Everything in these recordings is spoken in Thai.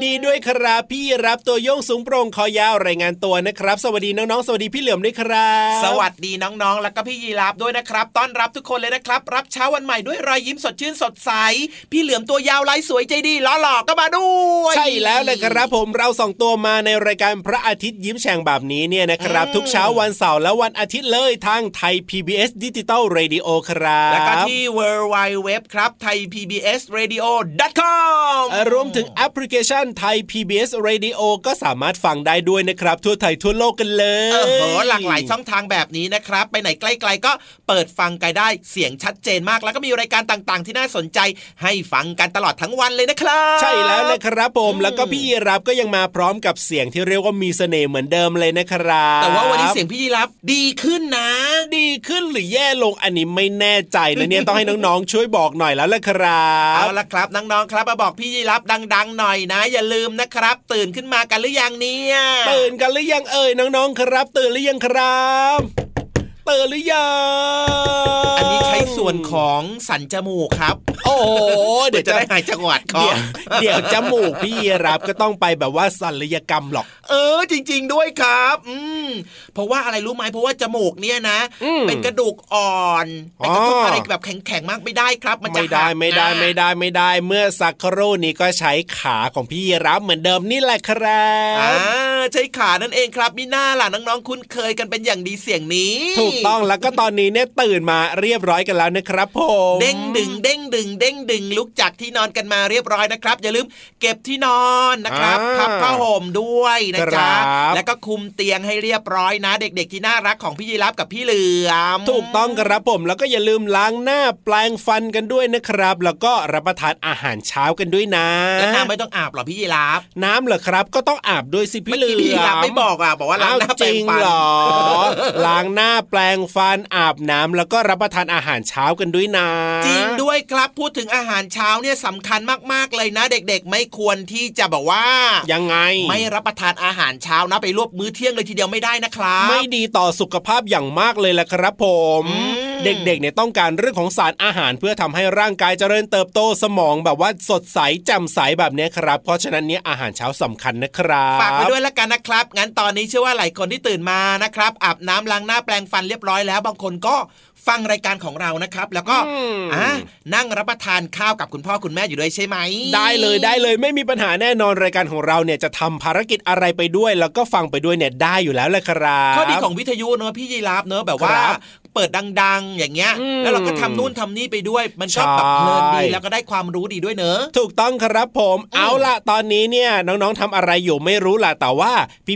ดีด้วยครับ พี่ยีราฟตัวโย่งสูงโปร่งคอยาวรายงานตัวนะครับ สวัสดีน้องๆ สวัสดีพี่เหลือมด้วยครับ สวัสดีน้องๆ แล้วก็พี่ยีราฟด้วยนะครับ ต้อนรับทุกคนเลยนะครับ รับเช้าวันใหม่ด้วยรอยยิ้มสดชื่นสดใส พี่เหลือมตัวยาวลายสวยใจดีล้อหลอกก็มาด้วย ใช่แล้วเลยครับผมเราสองตัวมาในรายการพระอาทิตย์ยิ้มแฉ่งแบบนี้เนี่ยนะครับ ทุกเช้าวันเสาร์และวันอาทิตย์เลยทางไทย PBS ดิจิตอลเรดิโอครับแล้วก็ที่ w w w ครับไทย PBS Radio com รวมถึงแอปพลิเคชันไทย PBS Radio ก็สามารถฟังได้ด้วยนะครับ ทั่วไทยทั่วโลกกันเลยเออโหหลากหลายช่องทางแบบนี้นะครับ ไปไหนใกล้ๆก็เปิดฟังกันได้เสียงชัดเจนมาก แล้วก็มีรายการต่างๆ ที่น่าสนใจให้ฟังกันตลอดทั้งวันเลยนะครับ ใช่แล้วเลยครับผมแล้วก็พี่ยีรับก็ยังมาพร้อมกับเสียงที่เรียกว่ามีเสน่ห์เหมือนเดิมเลยนะครับ แต่ว่าวันนี้เสียงพี่ยีรับดีขึ้นนะ ดีขึ้นหรือแย่ลงอันนี้ไม่แน่ใจนะเนี่ยต้องให้น้องๆช่วยบอกหน่อยแล้วล่ะครับเอาละครับน้องๆครับมาบอกพี่ยีรับดัง ๆ หน่อยนะ อย่าลืมนะครับตื่นื่นขึ้นมากันหรือยังเนี่ยตื่นกันหรือยังเอ่ยน้องๆครับ ตื่นหรือยังครับ ตื่นหรือยังอันนี้ใช้ส่วนของสันจมูกครับ โอ้โหเดี๋เดี๋ยยววจะจะได้หายจังหวัดคอเดี๋ยวเดี๋ยวจมูกพี่ยีรับก็ต้องไปแบบว่าศัลยกรรมหรอก เออ จริง ๆ ด้วยครับ อืมเพราะว่าอะไรรู้ไหมเพราะว่าจมูกเนี่ยนะอืมเป็นกระดูกอ่อนไปกระทบอ๋อออะไรแบบแข็งๆมากไม่ได้ครับ มันจะไม่ได้หักไม่ได้นะไม่ได้ไม่ได้ เมื่อสักครู่นี้ก็ใช้ขาของพี่ยีรับเหมือนเดิมนี่แหละครัอ่าบใช้ขานั่นเองครับมิน่าล่ะน้องๆคุ้นเคยกันเป็นอย่างดีเสียงนี้ ถูกต้องแล้วก็ตอนนี้เนี่ยตื่นมาเรียบร้อยกันแล้วนะครับผมเด้งดึงเด้งดึงเด้งดึงลุกจากที่นอนกันมาเรียบร้อยนะครับ อย่าลืมเก็บที่นอนนะครับอ่าพับผ้าห่มด้วยนะจ๊ะครับแล้วก็คุมเตียงให้เรียบร้อยนะ เด็กๆที่น่ารักของพี่ยีรับกับพี่เหลือมถูกต้องครับผมแล้วก็อย่าลืมล้างหน้าแปลงฟันกันด้วยนะครับ แล้วก็รับประทานอาหารเช้ากันด้วยนะแล้วน้ำไม่ต้องอาบหรอพี่ยีรับน้ำเหรอครับก็ต้องอาบด้วยสิพี่เมื่อเหลืกี้พี่ยีอรับมไม่บอกอะบอกว่าล้างหน้าอ้วแปจรริงงฟันเหรอล้างหน้าแปลงฟันอาบน้ำแล้วก็รับประทานอาหารเช้ากันด้วยนะ จริงด้วยครับพูดถึงอาหารเช้าเนี่ยสำคัญมากๆเลยนะ เด็กๆ ไม่ควรที่จะบอกว่า ยังไง ไม่รับประทานอาหารเช้านะไปรวบมื้อเที่ยงเลยทีเดียวไม่ได้นะครับ ไม่ดีต่อสุขภาพอย่างมากเลยแหละครับผมอืม เด็กๆเนี่ยต้องการเรื่องของสารอาหาร เพื่อทำให้ร่างกายเจริญเติบโตสมองแบบว่าสดใสแจ่มใสแบบเนี้ยครับ เพราะฉะนั้นเนี่ยอาหารเช้าสำคัญนะครับฝากไว้ด้วยละกันนะครับงั้นตอนนี้เชื่อว่าหลายคนที่ตื่นมานะครับอาบน้ำล้างหน้าแปรงฟันเรียบร้อยแล้ว บางคนก็ฟังรายการของเรานะครับ แล้วก็อืมอ่านั่งรับประทานข้าวกับคุณพ่อคุณแม่อยู่ด้วยใช่ไหม ได้เลยได้เลยไม่มีปัญหาแน่นอนรายการของเราเนี่ยจะทำภารกิจอะไรไปด้วย แล้วก็ฟังไปด้วยเนี่ยได้อยู่แล้วแหละครับข้อดีของวิทยุเนอะพี่ยีราฟเนอะแบบว่าครับ เปิดดัง ๆ อย่างเงี้ยอืมแล้วเราก็ทำนู่นทำนี่ไปด้วย มันก็แบบใช่เพลินดีแล้วก็ได้ความรู้ดีด้วยเนอะถูกต้องครับผมเอาล่ะตอนนี้เนี่ยน้องๆทำอะไรอยู่ไม่รู้ล่ะแต่ว่า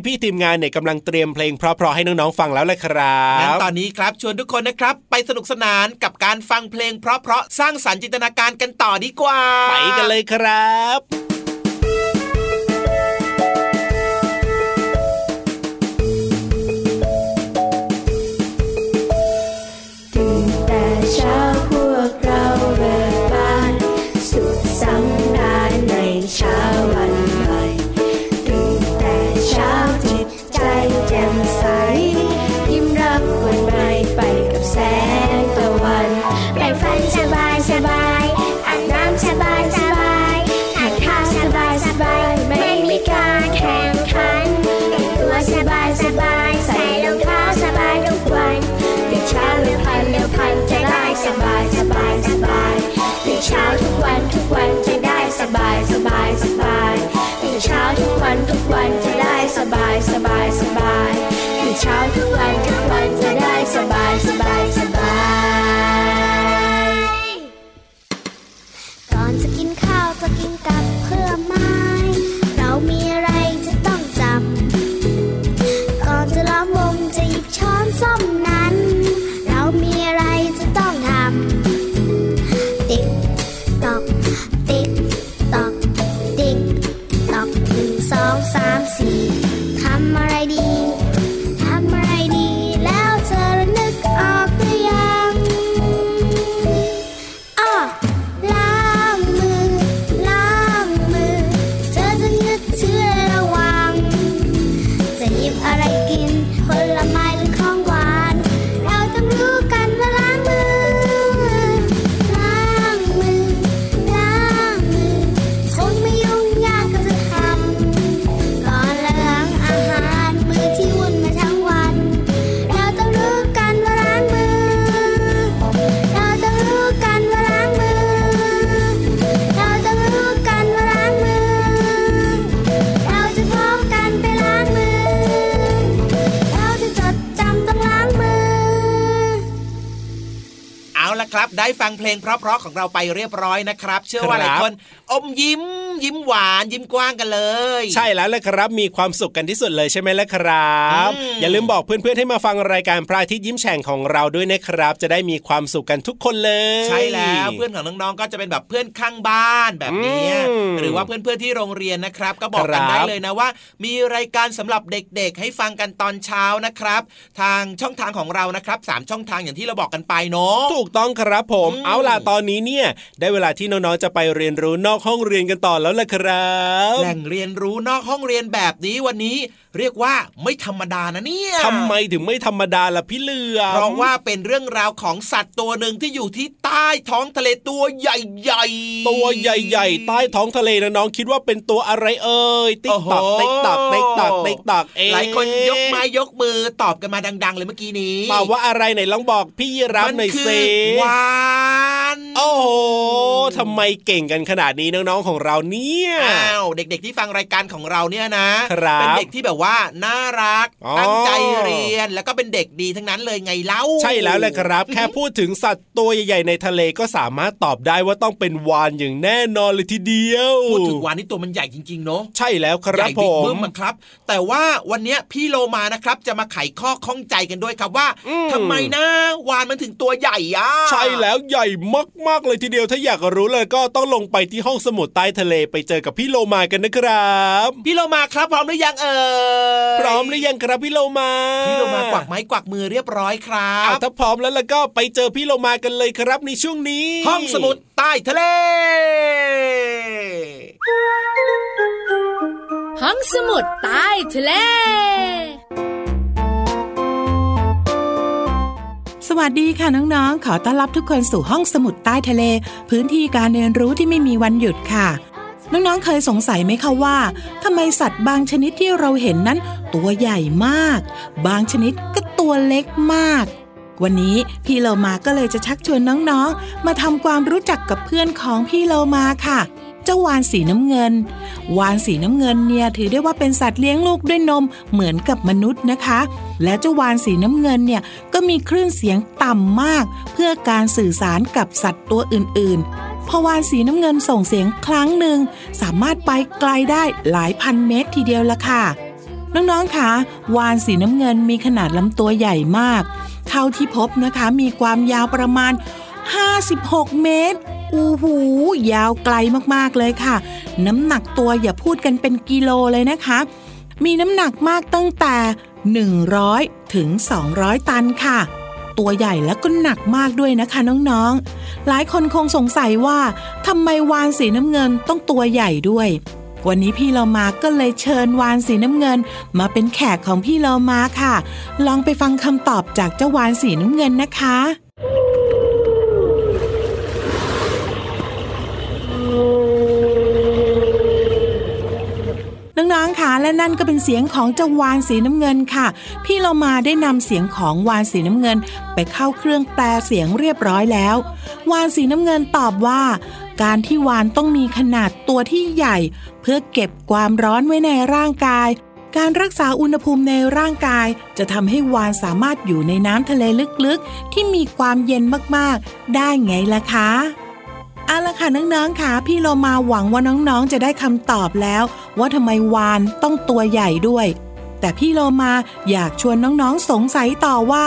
พี่ๆทีมงานเนี่ยกำลังเตรียมเพลงเพราะๆให้น้องๆฟังแล้วแหละครังั้นบตอนนี้ครับชวนทุกคนนะครับ ไปสนุกสนานกับการฟังเพลงเพราะๆสร้างสรรค์จินตนาการกันต่อดีกว่า ไปกันเลยครับ เพลงเพราะๆของเราไปเรียบร้อยนะครับ เชื่อว่าหลายคนอมยิ้ม ยิ้มหวานยิ้มกว้างกันเลย ใช่แล้วแหละครับมีความสุขกันที่สุดเลยใช่ไหมล่ะครับอืมอย่าลืมบอกเพื่อนๆให้มาฟังรายการพระอาทิตย์ยิ้มแฉ่งของเราด้วยนะครับ จะได้มีความสุขกันทุกคนเลย ใช่แล้วเพื่อนของน้องๆก็จะเป็นแบบเพื่อนข้างบ้านแบบนี้อืมหรือว่าเพื่อนๆที่โรงเรียนนะครับ ก็บอกกันครับได้เลยนะว่า มีรายการสำหรับเด็กๆ ให้ฟังกันตอนเช้านะครับ ทางช่องทางของเรานะครับสามช่องทางอย่างที่เราบอกกันไปเนาะถูกต้องครับผมอืมเอาล่ะตอนนี้เนี่ยได้เวลาที่น้องๆจะไปเรียนรู้นอกห้องเรียนกันต่อแล้วล่ะครับแหล่งเรียนรู้นอกห้องเรียนแบบนี้วันนี้ เรียกว่าไม่ธรรมดานะเนี่ยทำไมถึงไม่ธรรมดาล่ะพี่เหลือมเพราะว่าเป็นเรื่องราวของสัตว์ตัวหนึ่งที่อยู่ที่ใต้ท้องทะเลตัวใหญ่ๆ ตัวใหญ่ๆ ใต้ท้องทะเลนะน้องคิดว่าเป็นตัวอะไรเอ่ยติ๊กตอกโอ้โหติ๊กตอกติ๊กตอกติ๊กตอกเองหลายคนยกไม้ยกมือตอบกันมาดัง ๆ เลยเมื่อกี้นี้ตอบว่าอะไรไหนลองบอกพี่ยีรับมันหน่อยคืสิวานโอ้โหทำไมเก่งกันขนาดนี้น้องๆของเราเนี่ยอ้าวเด็ก ๆ ที่ฟังรายการของเราเนี่ยนะครับเป็นเด็กที่แบบว่าน่ารักอ๋อตั้งใจเรียนแล้วก็เป็นเด็กดีทั้งนั้นเลยไงเล่า ใช่แล้วแหละครับ แค่พูดถึงสัตว์ตัวใหญ่ๆในทะเลก็สามารถตอบได้ว่าต้องเป็นวานอย่างแน่นอนเลยทีเดียวพูดถึงวานนี่ตัวมันใหญ่จริงๆเนาะใช่แล้วคใหรับญ่ผบิ๊กมเบิ้มอะครับ แต่ว่าวันเนี้ยพี่โลมานะครับจะมาไขข้อข้องใจกันด้วยครับว่าอืมทำไมนะวานมันถึงตัวใหญ่อะใช่แล้วใหญ่มากๆเลยทีเดียวถ้าอยากรู้เลยก็ต้องลงไปที่ห้องสมุดใต้ทะเลไปเจอกับพี่โลมากันนะครับ พี่โลมาครับพร้อมหรือยังเอ่ยพร้อมหรือยังครับพี่โลมาพี่โลมากวักไม้กวักมือเรียบร้อยครัอะบถ้าพร้อมแล้วแล้วก็ไปเจอพี่โลมากันเลยครับในช่วงนี้ ห้องสมุดใต้ทะเล ห้องสมุดใต้ทะเลสวัสดีค่ะน้องๆ ขอต้อนรับทุกคนสู่ห้องสมุดใต้ทะเล พื้นที่การเรียนรู้ที่ไม่มีวันหยุดค่ะ น้องๆ เคยสงสัยไหมคะว่าทำไมสัตว์บางชนิดที่เราเห็นนั้น ตัวใหญ่มาก บางชนิดก็ตัวเล็กมาก วันนี้พี่โลมาก็เลยจะชักชวนน้องๆ มาทำความรู้จักกับเพื่อนของพี่โลมาค่ะเจ้าวานสีน้ำเงิน วานสีน้ำเงินเนี่ยถือได้ว่าเป็นสัตว์เลี้ยงลูกด้วยนมเหมือนกับมนุษย์นะคะ และเจ้าวานสีน้ำเงินเนี่ยก็มีคลื่นเสียงต่ำมาก เพื่อการสื่อสารกับสัตว์ตัวอื่นๆ พอวานสีน้ำเงินส่งเสียงครั้งหนึ่ง สามารถไปไกลได้หลายพันเมตรทีเดียวละค่ะ น้องๆคะวานสีน้ำเงินมีขนาดลำตัวใหญ่มาก เท่าที่พบนะคะมีความยาวประมาณ 56 เมตรอู้หูยาวไกลมากๆเลยค่ะ น้ำหนักตัวอย่าพูดกันเป็นกิโลเลยนะคะ มีน้ำหนักมากตั้งแต่ 100 ถึง 200 ตันค่ะ ตัวใหญ่และก็หนักมากด้วยนะคะน้องๆ หลายคนคงสงสัยว่าทำไมวานสีน้ำเงินต้องตัวใหญ่ด้วย วันนี้พี่เรามาก็เลยเชิญวานสีน้ำเงิน มาเป็นแขกของพี่เรามาค่ะ ลองไปฟังคำตอบจากเจ้าวานสีน้ำเงินนะคะ น้องๆค่ะและนั่นก็เป็นเสียงของเจ้าวานสีน้ำเงินค่ะ พี่เรามาได้นำเสียงของวานสีน้ำเงิน ไปเข้าเครื่องแปลเสียงเรียบร้อยแล้ว วานสีน้ำเงินตอบว่า การที่วานต้องมีขนาดตัวที่ใหญ่ เพื่อเก็บความร้อนไว้ในร่างกายการรักษาอุณหภูมิในร่างกาย จะทำให้วานสามารถอยู่ในน้ำทะเลลึกๆ ที่มีความเย็นมากๆ ได้ไงล่ะคะ เอาละค่ะน้องๆค่ะพี่โลมาหวังว่าน้องๆจะได้คำตอบแล้ว ว่าทำไมวานต้องตัวใหญ่ด้วย แต่พี่โลมาอยากชวนน้องๆสงสัยต่อว่า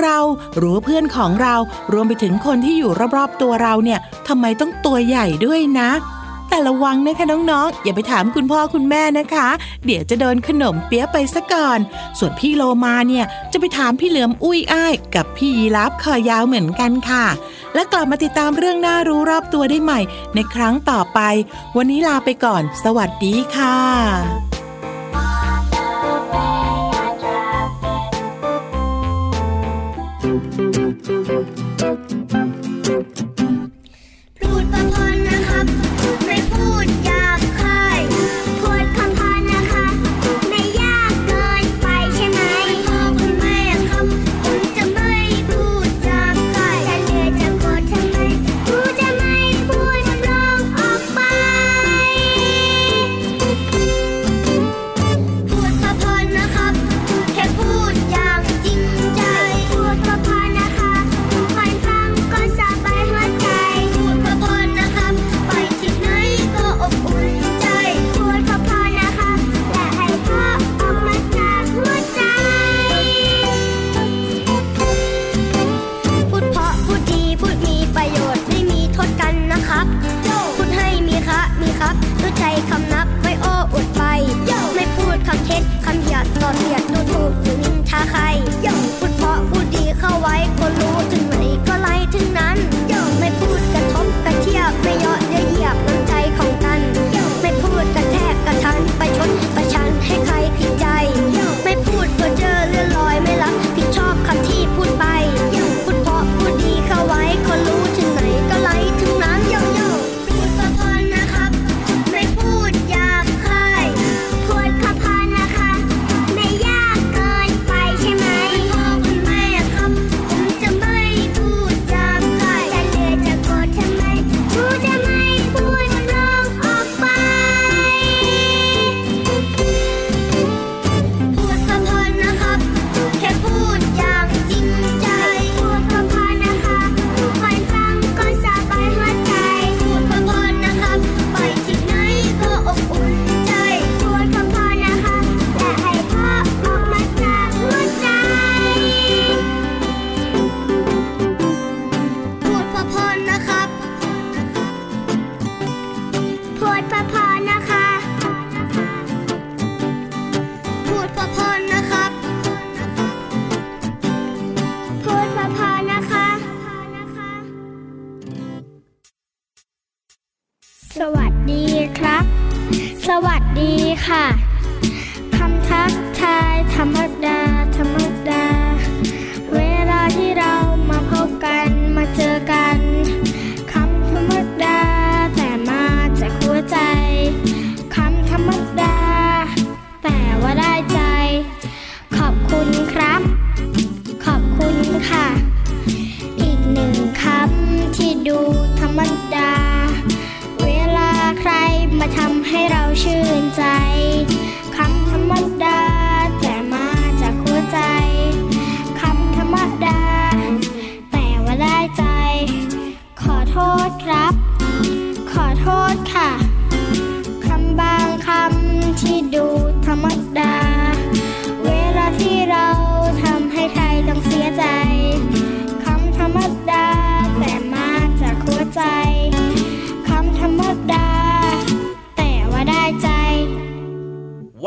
เราหรือเพื่อนของเรารวมไปถึงคนที่อยู่รอบๆตัวเราเนี่ยทำไมต้องตัวใหญ่ด้วยนะ แต่ระวังนะคะน้องๆ อย่าไปถามคุณพ่อคุณแม่นะคะ เดี๋ยวจะโดนขนมเปี๊ยะไปซะก่อน ส่วนพี่โลมาเนี่ยจะไปถามพี่เหลือมอุ้ยอ้าย กับพี่ยีราฟคอยาวเหมือนกันค่ะ และกลับมาติดตามเรื่องน่ารู้รอบตัวได้ใหม่ ในครั้งต่อไป วันนี้ลาไปก่อน สวัสดีค่ะ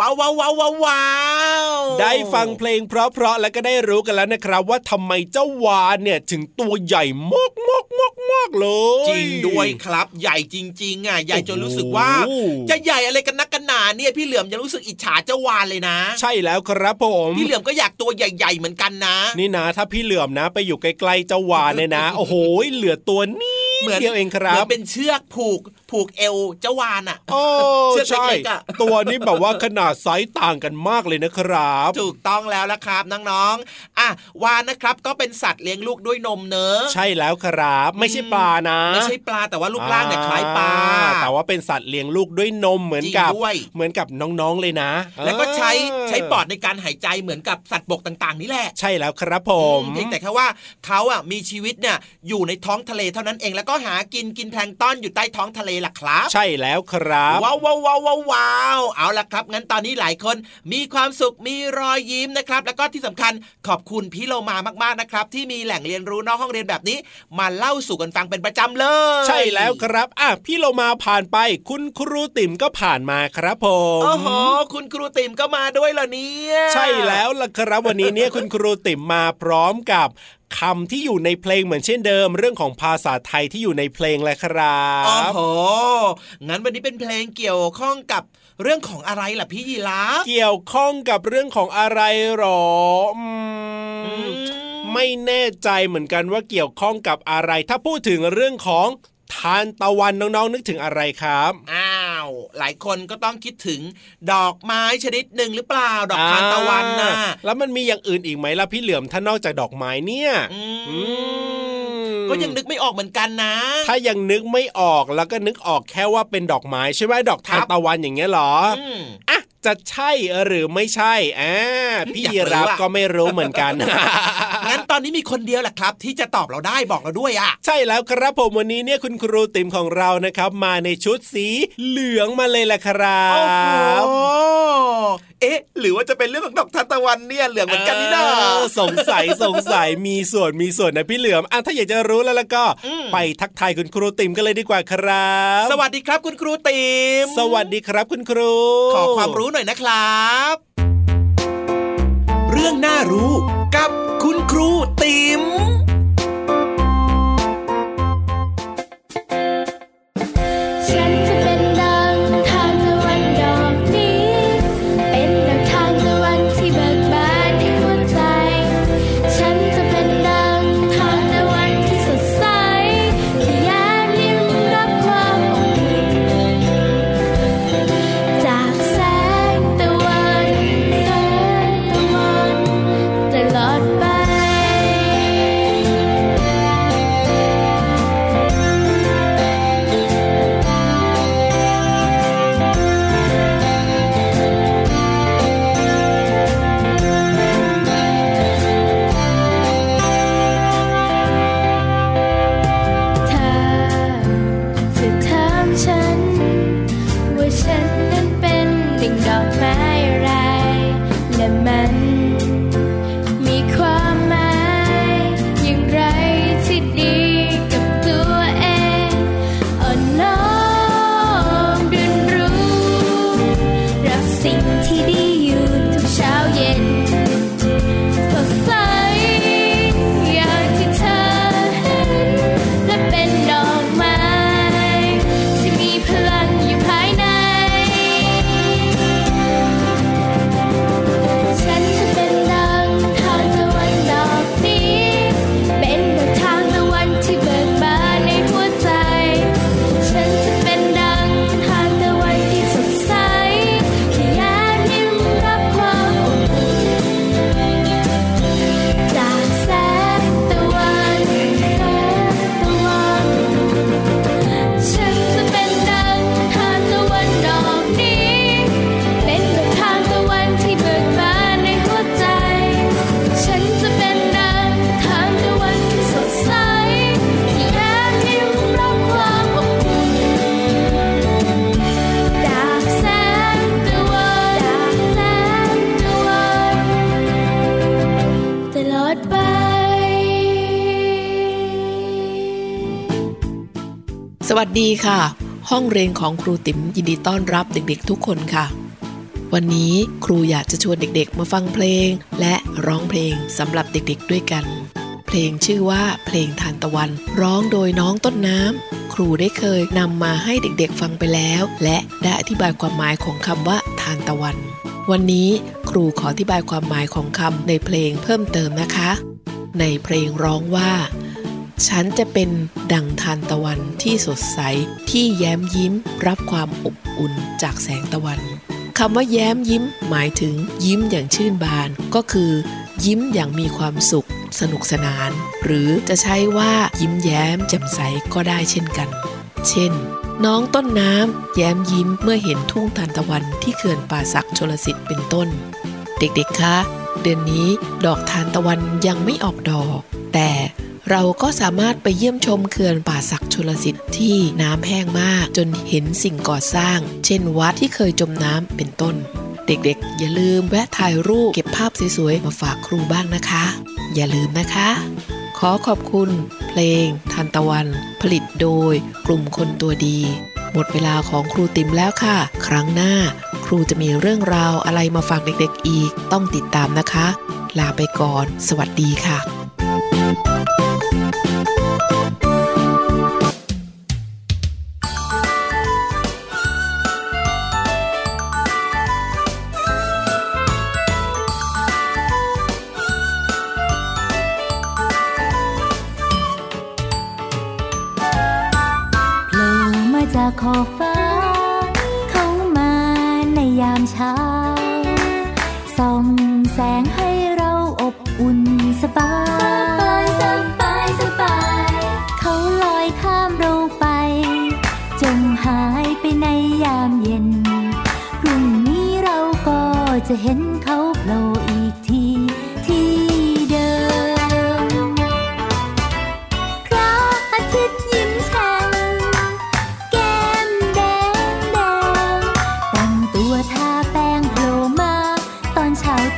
ว้าวว้าวว้าวว้าวว้าวได้ฟังเพลงเพราะๆแล้วก็ได้รู้กันแล้วนะครับ ว่าทำไมเจ้าวานเนี่ยถึงตัวใหญ่มากมากมากมากเลยจริงด้วยครับ ใหญ่จริง ๆ อะ ใหญ่จนรู้สึกว่าโอ้โหจะใหญ่อะไรกันนักกันหนาเนี่ยพี่เหลือมยังรู้สึกอิจฉาเจ้าวานเลยนะ ใช่แล้วครับผมพี่เหลือมก็อยากตัวใหญ่ ๆ เหมือนกันนะ นี่นะ ถ้าพี่เหลือมนะ ไปอยู่ใกล้ๆเจ้าวานเนี่ยนะ โอ้โหเหลือตัวนี้ เหมือนเดียวเองครัเหมือบนเป็นเชือกผูกผูกเอวเจ้าวานอะโอ้เชือกใช่เล็กๆอะตัวนี้แบบว่าขนาดไซส์ต่างกันมากเลยนะครับ ถูกต้องแล้วละครับน้องๆอะวานนะครับก็เป็นสัตว์เลี้ยงลูกด้วยนมเนอะใช่แล้วครับ ไม่ใช่ปลานะ ไม่ใช่ปลาแต่ว่ารูปร่างเนี่ยคล้ายปลาอ่แต่ว่าเป็นสัตว์เลี้ยงลูกด้วยนมเหมือนกับจริงด้วยเหมือนกับน้องๆเลยนะ แล้วก็ใช้เออใช้ปอดในการหายใจเหมือนกับสัตว์บกต่างๆ นี่แหละ ใช่แล้วครับผมเพียงแต่แค่ว่าเขาอะมีชีวิตเนี่ยอยู่ในท้องทะเลเท่านั้นเองแล้วก็หากินกินแพลงก์ต้อนอยู่ใต้ท้องทะเลล่ะครับ ใช่แล้วครับว้าวว้าวว้าวว้าวว้าวเอาล่ะครับ งั้นตอนนี้หลายคนมีความสุขมีรอยยิ้มนะครับ แล้วก็ที่สำคัญขอบคุณพี่โลมามากๆนะครับ ที่มีแหล่งเรียนรู้นอกห้องเรียนแบบนี้ มาเล่าสู่กันฟังเป็นประจำเลย ใช่แล้วครับอะพี่เรามาผ่านไป คุณครูติ๋มก็ผ่านมาครับผมโอ้โหคุณครูติ๋มก็มาด้วยเหรอเนี่ยใช่แล้วล่ะครับวันนี้เนี่ยคุณครูติ๋มมาพร้อมกับ คำที่อยู่ในเพลงเหมือนเช่นเดิม เรื่องของภาษาไทยที่อยู่ในเพลงแหละครัโอ้บโหงั้นวันนี้เป็นเพลงเกี่ยวข้องกับเรื่องของอะไรล่ะพี่ยีราฟเกี่ยวข้องกับเรื่องของอะไรหรออืมอืมไม่แน่ใจเหมือนกันว่าเกี่ยวข้องกับอะไร ถ้าพูดถึงเรื่องของ ทานตะวันน้องๆนึกถึงอะไรครับอ้าวหลายคนก็ต้องคิดถึงดอกไม้ชนิดหนึ่งหรือเปล่าดอกทานตะวันน่ะอ่าแล้วมันมีอย่างอื่นอีกไหมล่ะพี่เหลือมถ้านอกจากดอกไม้เนี่ยอืมอืมก็ยังนึกไม่ออกเหมือนกันนะ ถ้ายังนึกไม่ออกแล้วก็นึกออกแค่ว่าเป็นดอกไม้ใช่ไหมดอกทานครับตะวันอย่างเงี้ยเหรออืมอะจะใช่หรือไม่ใช่อ่าพี่อยากยีรู้รับอะก็ไม่รู้เหมือนกัน งั้นตอนนี้มีคนเดียวแหละครับ ที่จะตอบเราได้บอกเราด้วยอะ ใช่แล้วครับผมวันนี้เนี่ยคุณครูติ๋มของเรานะครับ มาในชุดสีเหลืองมาเลยแหละครับโอ้โหเอ๊ะ หรือว่าจะเป็นเรื่องของดอกทานตะวันเนี่ยเหลืองเหมือนกันนี่นาเออสงสัยสงสัยมีส่วนมีส่วนนะพี่เหลือมอะถ้าอยากจะรู้แล้วแล้วก็อืมไปทักทายคุณครูติ๋มกันเลยดีกว่าครับ สวัสดีครับคุณครูติ๋มสวัสดีครับคุณครู ขอความรู้หน่อยนะครับ เรื่องน่ารู้กับคุณครูติ๋ม ค่ะ ห้องเรียนของครูติ๋มยินดีต้อนรับเด็กๆทุกคนค่ะ วันนี้ครูอยากจะชวนเด็กๆ มาฟังเพลง และร้องเพลงสำหรับเด็กๆด้วยกัน เพลงชื่อว่าเพลงทานตะวัน ร้องโดยน้องต้นน้ำครูได้เคยนำมาให้เด็กๆฟังไปแล้ว และได้อธิบายความหมายของคำว่าทานตะวัน วันนี้ครูขออธิบายความหมายของคำในเพลงเพิ่มเติมนะคะ ในเพลงร้องว่า ฉันจะเป็นดังทานตะวันที่สดใส ที่แย้มยิ้มรับความอบอุ่นจากแสงตะวันคำว่าแย้มยิ้มหมายถึงยิ้มอย่างชื่นบาน ก็คือ ยิ้มอย่างมีความสุข สนุกสนาน หรือจะใช้ว่ายิ้มแย้มแจ่มใสก็ได้เช่นกัน เช่น น้องต้นน้ำแย้มยิ้มเมื่อเห็นทุ่งทานตะวันที่เขื่อนป่าสักชลสิทธิ์เป็นต้น เด็กๆคะเดือนนี้ดอกทานตะวันยังไม่ออกดอก แต่ เราก็สามารถไปเยี่ยมชมเขื่อนป่าสักชลสิทธิ์ที่น้ำแห้งมาก จนเห็นสิ่งก่อสร้าง เช่นวัดที่เคยจมน้ำเป็นต้น เด็กๆ อย่าลืมแวะถ่ายรูปเก็บภาพสวยๆ มาฝากครูบ้างนะคะ อย่าลืมนะคะ ขอขอบคุณเพลง ทันตะวัน ผลิตโดย กลุ่มคนตัวดี หมดเวลาของครูติมแล้วค่ะ ครั้งหน้า ครูจะมีเรื่องราวอะไรมาฝากเด็กๆ อีก ต้องติดตามนะคะ ลาไปก่อน สวัสดีค่ะ Thank you.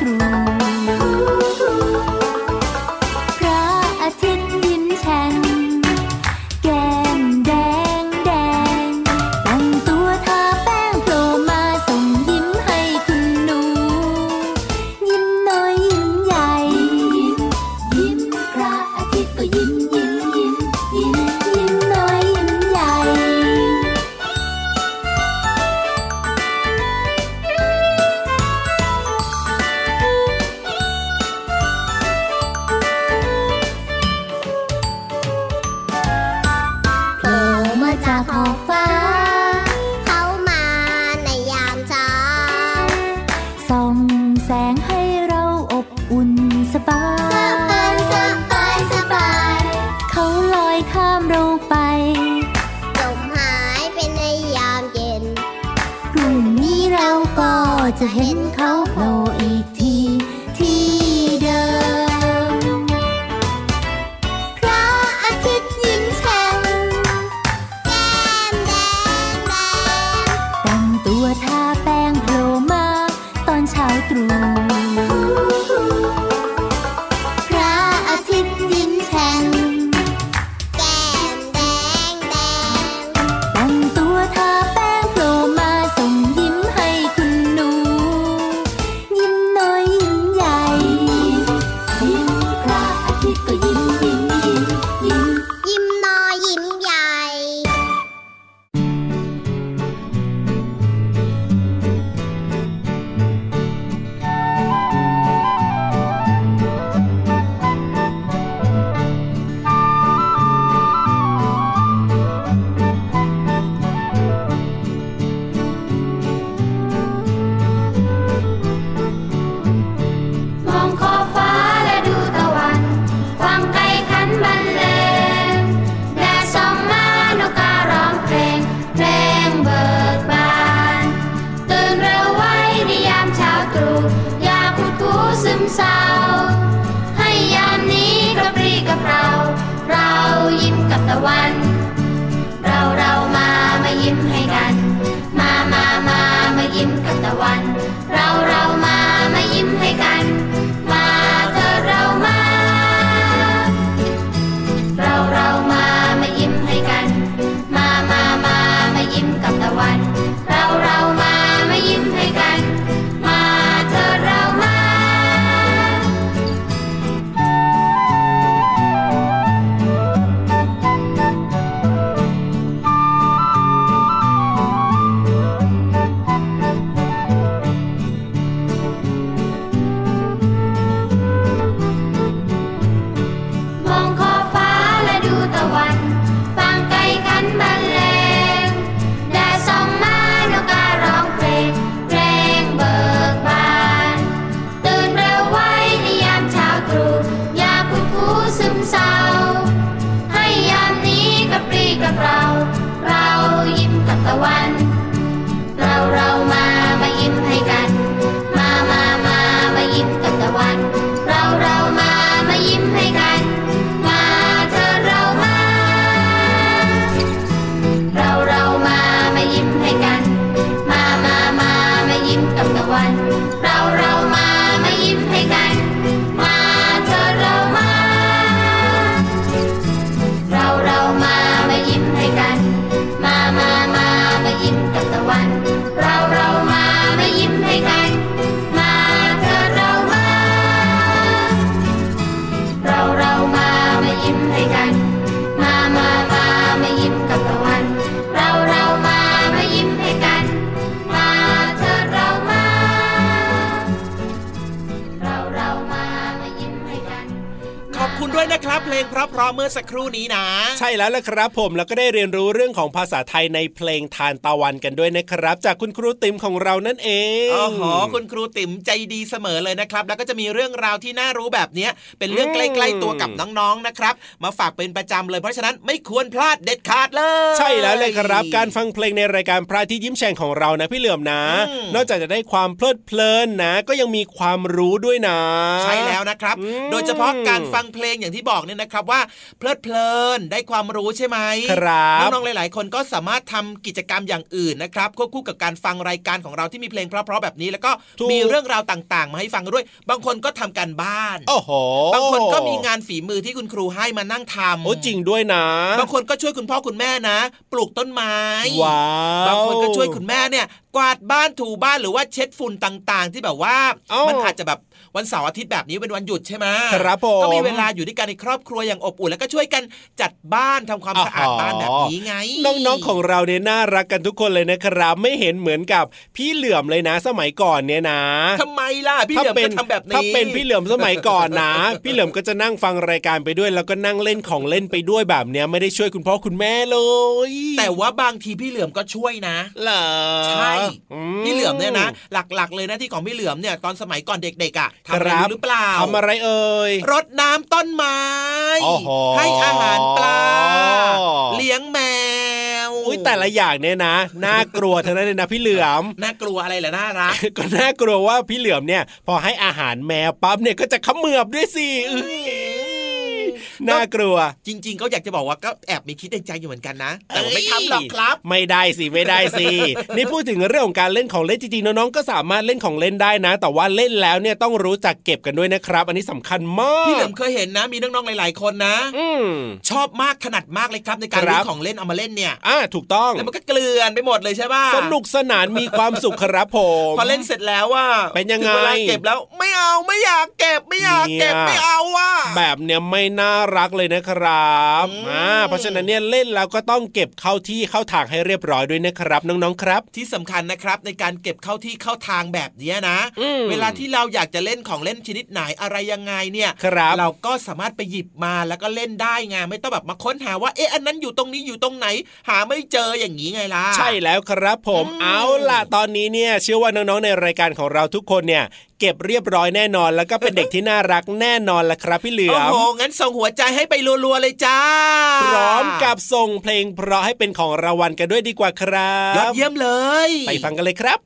อ เพลงเพราะๆเมื่อสักครู่นี้นะ ใช่แล้วละครับผมแล้วก็ได้เรียนรู้เรื่องของภาษาไทยในเพลงทานตะวันกันด้วยนะครับ จากคุณครูติ๋มของเรานั่นเองโอ้โหคุณครูติ๋มใจดีเสมอเลยนะครับ แล้วก็จะมีเรื่องราวที่น่ารู้แบบเนี้ยเป็นเรื่องใกล้ๆตัวกับน้องๆนะครับ มาฝากเป็นประจำเลยเพราะฉะนั้นไม่ควรพลาดเด็ดขาดเลย ใช่แล้วเลยครับ การฟังเพลงในรายการพระอาที่ยิ้มแฉ่งของเรานะพี่เหลือมนะอืมนอกจากจะได้ความเพลิดเพลินนะ ก็ยังมีความรู้ด้วยนะ ใช่แล้วนะครับอืมโดยเฉพาะการฟังเพลงอย่างที่บอกเนี่ยนะครับว่าเพลิดเพลินได้ความรู้ใช่ไหมครับน้องๆหลาย ๆ คนก็สามารถทำกิจกรรมอย่างอื่นนะครับควบคู่กับการฟังรายการของเราที่มีเพลงเพราะๆแบบนี้ แล้วก็ถูกมีเรื่องราวต่าง ๆ มาให้ฟังด้วย บางคนก็ทำการบ้านโอ้โหบางคนก็มีงานฝีมือที่คุณครูให้มานั่งทำโอ้จริงด้วยนะ บางคนก็ช่วยคุณพ่อคุณแม่นะ ปลูกต้นไม้ว้าวบางคนก็ช่วยคุณแม่เนี่ย กวาดบ้านถูบ้านหรือว่าเช็ดฝุ่นต่าง ๆ ที่แบบว่าเอ้ามัมันอาจจะแบบ วันเสาร์อาทิตย์แบบนี้เป็นวันหยุดใช่ไหมครับผมก็มีเวลาอยู่ด้วยกันในครอบครัวอย่างอบอุ่นแล้วก็ช่วยกันจัดบ้านทำความสะอาดอ๋อบ้านแบบนี้ไง น้องๆของเราเนี่ยน่ารักกันทุกคนเลยนะครับ ไม่เห็นเหมือนกับพี่เหลื่อมเลยนะ สมัยก่อนเนี่ยนะทำไมล่ะพี่เหลือมก็ทำแบบนี้ถ้าเป็นพี่เหลือมสมัยก่อนนะ พี่เหลือมก็จะนั่งฟังรายการไปด้วย แล้วก็นั่งเล่นของเล่นไปด้วยแบบเนี้ยไม่ได้ช่วยคุณพ่อคุณแม่เลย แต่ว่าบางทีพี่เหลือมก็ช่วยนะเหรอใช่อืพี่เหลือมเนี่ยนะ หลักๆ เลยนะที่ของพี่เหลือมเนี่ยตอนสมัยก่อนเด็กๆอะทำอะไรครับรู้หรือเปล่าทำอะไรเอ่ยรดน้ำต้นไม้โอ้โหให้อาหารปลาเลี้ยงแมวอุ้ยแต่ละอย่างเนี่ยนะน่ากลัวทั้งนั้นเลยนะพี่เหลือมน่ากลัวอะไรเหรอน่ารักก็น่ากลัวว่าพี่เหลือมเนี่ย พอให้อาหารแมวปั๊บเนี่ยก็จะเขมือบด้วยสิอื้อ น่ากลัว จริง ๆ ก็อยากจะบอกว่าก็แอบมีคิดในใจอยู่เหมือนกันนะ แต่ว่าไม่ทำหรอกครับ ไม่ได้สิไม่ได้สิ นี่พูดถึงเรื่องของการเล่นของเล่นจริงๆน้องๆก็สามารถเล่นของเล่นได้นะ แต่ว่าเล่นแล้วเนี่ยต้องรู้จักเก็บกันด้วยนะครับ อันนี้สำคัญมากพี่เหลิมเคยเห็นนะ มีน้องๆหลาย ๆ คนนะอืมชอบมากถนัดมากเลยครับในการครับเล่นของเล่นเอามาเล่นเนี่ยอ่าถูกต้องแล้วมันก็เกลื่อนไปหมดเลยใช่ป่ะสนุกสนานมีความสุขครับผมพอเล่นเสร็จแล้วว่าเป็นยังไงเวลาเก็บแล้วไม่เอาไม่อยากเก็บไม่อยากเก็บเนี่ยไม่เอาว่ะแบบเนี้ยไม่น่ารักเลยนะครับอืมอ่าเพราะฉะนั้นเนี่ยเล่นแล้วก็ต้องเก็บเข้าที่เข้าทางให้เรียบร้อยด้วยนะครับน้องๆครับ ที่สำคัญนะครับในการเก็บเข้าที่เข้าทางแบบเนี้ยนะอืมเวลาที่เราอยากจะเล่นของเล่นชนิดไหนอะไรยังไงเนี่ยครับเราก็สามารถไปหยิบมาแล้วก็เล่นได้ไงไม่ต้องแบบมาค้นหาว่าเอ๊ะอันนั้นอยู่ตรงนี้อยู่ตรงไหน หาไม่เจออย่างนี้ไงล่ะใช่แล้วครับผมอืมเอาล่ะตอนนี้เนี่ยเชื่อว่าน้องๆในรายการของเราทุกคนเนี่ยเก็บเรียบร้อยแน่นอน แล้วก็เป็นเด็กที่น่ารักแน่นอนละครับพี่เหลือโอ้มโหงั้นส่งหัวใจให้ไปรัวๆเลยจ้า พร้อมกับส่งเพลงเพราะให้เป็นของรางวัลกันด้วยดีกว่าครับ ยอดเยี่ยมเลย ไปฟังกันเลยครับ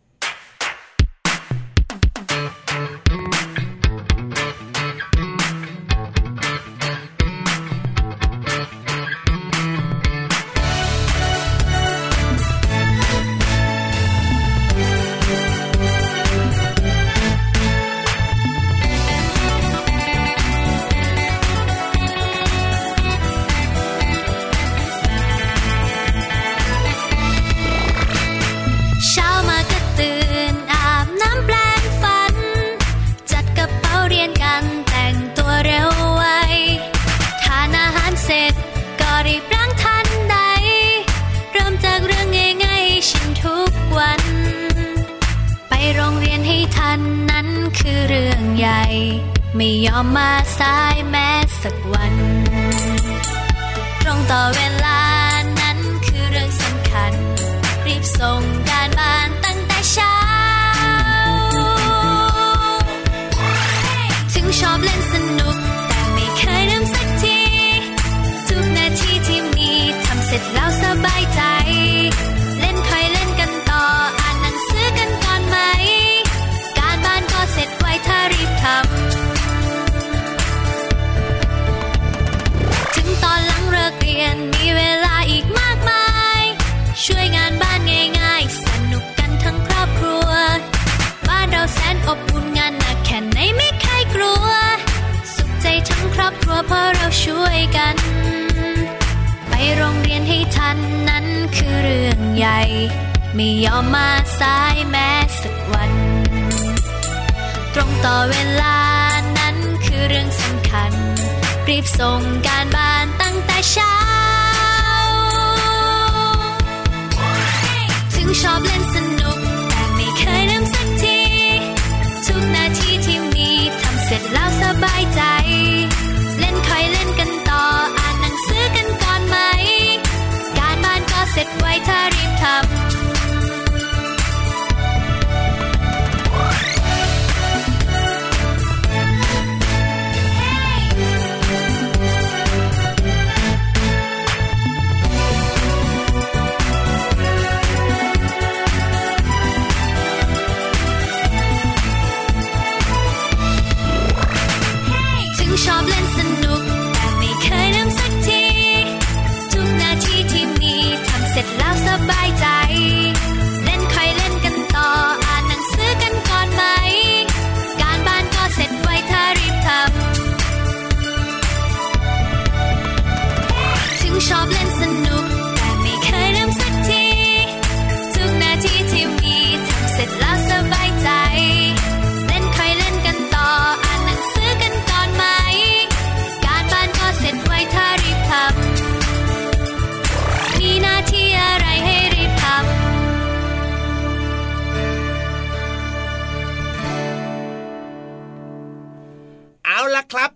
ถึงช